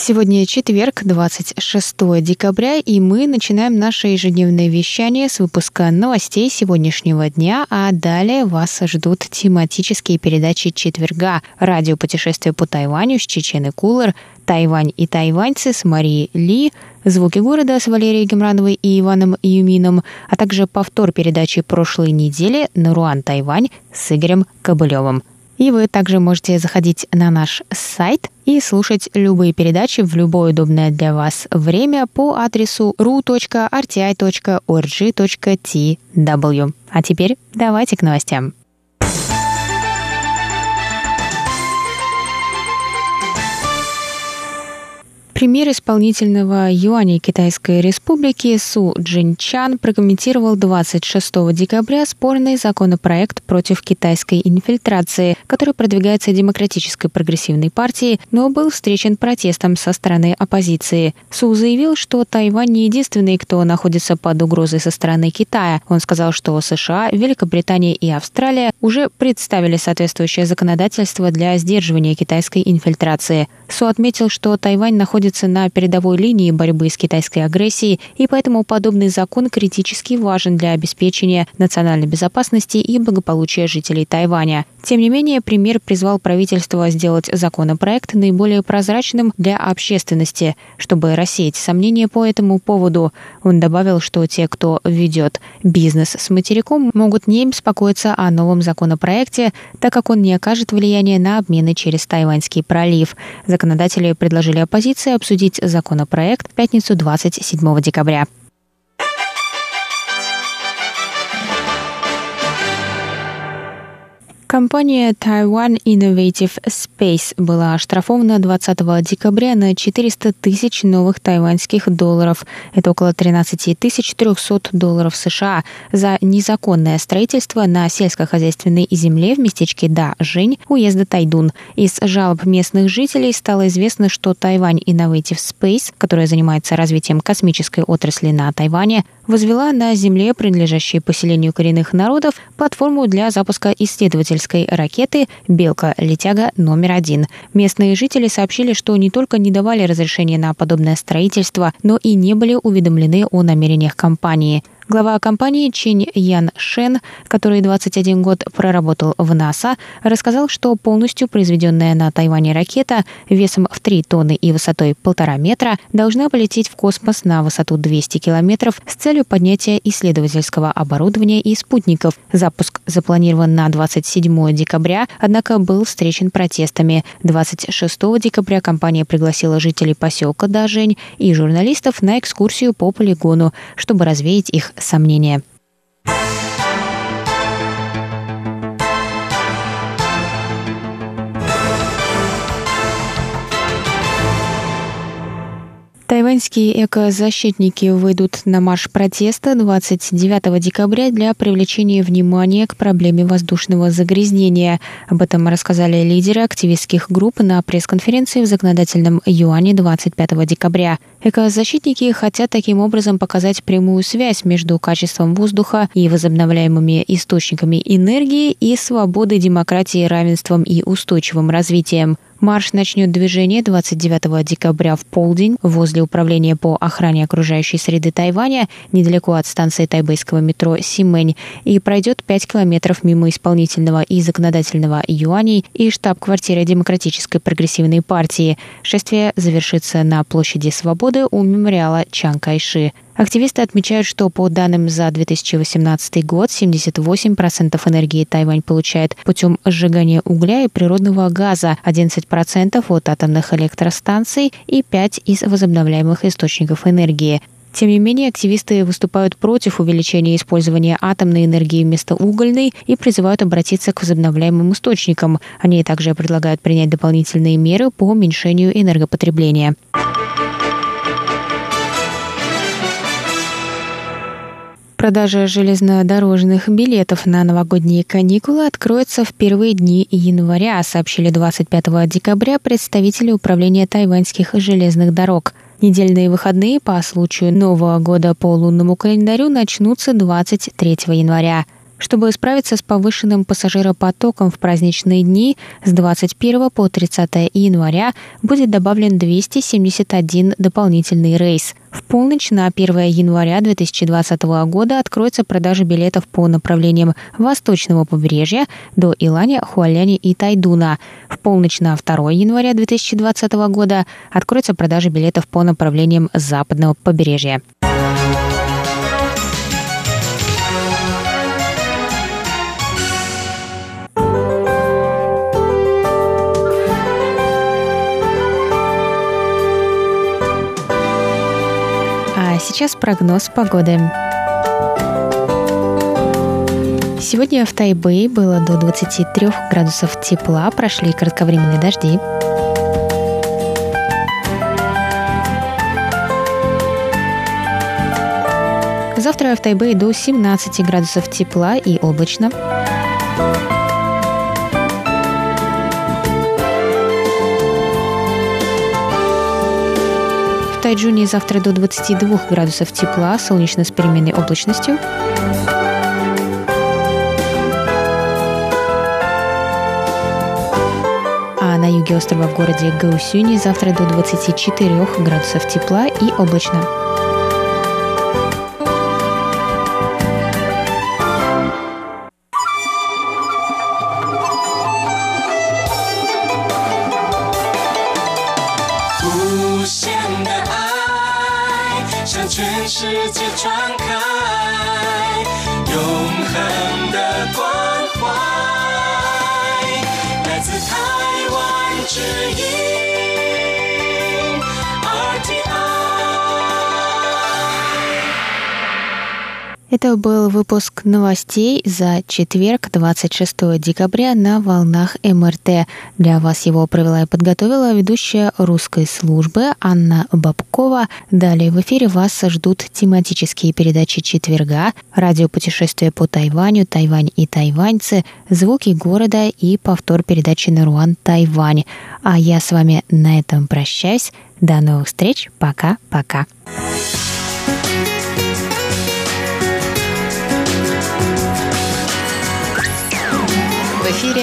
Сегодня четверг, 26 декабря, и мы начинаем наше ежедневное вещание с выпуска новостей сегодняшнего дня, а далее вас ждут тематические передачи четверга, радиопутешествие по Тайваню с Чечены Кулер, Тайвань и тайваньцы с Марией Ли, звуки города с Валерией Гемрановой и Иваном Юмином, а также повтор передачи прошлой недели «Наруан Тайвань» с Игорем Кобылевым. И вы также можете заходить на наш сайт и слушать любые передачи в любое удобное для вас время по адресу ru.rti.org.tw. А теперь давайте к новостям. Премьер исполнительного юаня Китайской Республики Су Джинчан прокомментировал 26 декабря спорный законопроект против китайской инфильтрации, который продвигается Демократической прогрессивной партией, но был встречен протестом со стороны оппозиции. Су заявил, что Тайвань не единственный, кто находится под угрозой со стороны Китая. Он сказал, что США, Великобритания и Австралия уже представили соответствующее законодательство для сдерживания китайской инфильтрации. Су отметил, что Тайвань находится находится на передовой линии борьбы с китайской агрессией, и поэтому подобный закон критически важен для обеспечения национальной безопасности и благополучия жителей Тайваня. Тем не менее, премьер призвал правительство сделать законопроект наиболее прозрачным для общественности, чтобы рассеять сомнения по этому поводу. Он добавил, что те, кто ведет бизнес с материком, могут не беспокоиться о новом законопроекте, так как он не окажет влияния на обмены через Тайваньский пролив. Законодатели предложили оппозиции обсудить законопроект в пятницу 27 декабря. Компания Taiwan Innovative Space была оштрафована 20 декабря на 400 тысяч новых тайваньских долларов. Это около 13 300 долларов США за незаконное строительство на сельскохозяйственной земле в местечке Да-Жень, уезда Тайдун. Из жалоб местных жителей стало известно, что Taiwan Innovative Space, которая занимается развитием космической отрасли на Тайване, возвела на земле, принадлежащей поселению коренных народов, платформу для запуска исследовательской ракеты «Белка-летяга номер один». Местные жители сообщили, что не только не давали разрешения на подобное строительство, но и не были уведомлены о намерениях компании – Глава компании Чинь Ян Шен, который 21 год проработал в НАСА, рассказал, что полностью произведенная на Тайване ракета весом в 3 тонны и высотой 1,5 метра должна полететь в космос на высоту 200 километров с целью поднятия исследовательского оборудования и спутников. Запуск запланирован на 27 декабря, однако был встречен протестами. 26 декабря компания пригласила жителей поселка Дажень и журналистов на экскурсию по полигону, чтобы развеять их сомнения. Тайваньские экозащитники выйдут на марш протеста 29 декабря для привлечения внимания к проблеме воздушного загрязнения. Об этом рассказали лидеры активистских групп на пресс-конференции в законодательном юане 25 декабря. Экозащитники хотят таким образом показать прямую связь между качеством воздуха и возобновляемыми источниками энергии и свободой, демократией, равенством и устойчивым развитием. Марш начнет движение 29 декабря в полдень возле Управления по охране окружающей среды Тайваня, недалеко от станции тайбэйского метро Симэнь, и пройдет 5 километров мимо исполнительного и законодательного юаней и штаб-квартиры Демократической прогрессивной партии. Шествие завершится на площади Свободы у мемориала Чан Кайши. Активисты отмечают, что по данным за 2018 год 78% энергии Тайвань получает путем сжигания угля и природного газа, 11% от атомных электростанций и 5% из возобновляемых источников энергии. Тем не менее, активисты выступают против увеличения использования атомной энергии вместо угольной и призывают обратиться к возобновляемым источникам. Они также предлагают принять дополнительные меры по уменьшению энергопотребления. Продажа железнодорожных билетов на новогодние каникулы откроется в первые дни января, сообщили 25 декабря представители Управления тайваньских железных дорог. Недельные выходные по случаю Нового года по лунному календарю начнутся 23 января. Чтобы справиться с повышенным пассажиропотоком в праздничные дни, с 21 по 30 января будет добавлен 271 дополнительный рейс. В полночь на 1 января 2020 года откроется продажа билетов по направлениям восточного побережья до Иланя, Хуаляни и Тайдуна. В полночь на 2 января 2020 года откроется продажа билетов по направлениям западного побережья. Сейчас прогноз погоды. Сегодня в Тайбэе было до 23 градусов тепла, прошли кратковременные дожди. Завтра в Тайбэе до 17 градусов тепла и облачно. Тайджуне завтра до 22 градусов тепла, солнечно с переменной облачностью. А на юге острова в городе Гаусюни завтра до 24 градусов тепла и облачно. 世界传开永恒的关怀，来自台湾之音。Это был выпуск новостей за четверг, 26 декабря на волнах МРТ. Для вас его провела и подготовила ведущая русской службы Анна Бабкова. Далее в эфире вас ждут тематические передачи четверга, радиопутешествие по Тайваню, Тайвань и тайваньцы, звуки города и повтор передачи Наруан Тайвань. А я с вами на этом прощаюсь. До новых встреч. Пока-пока. В эфире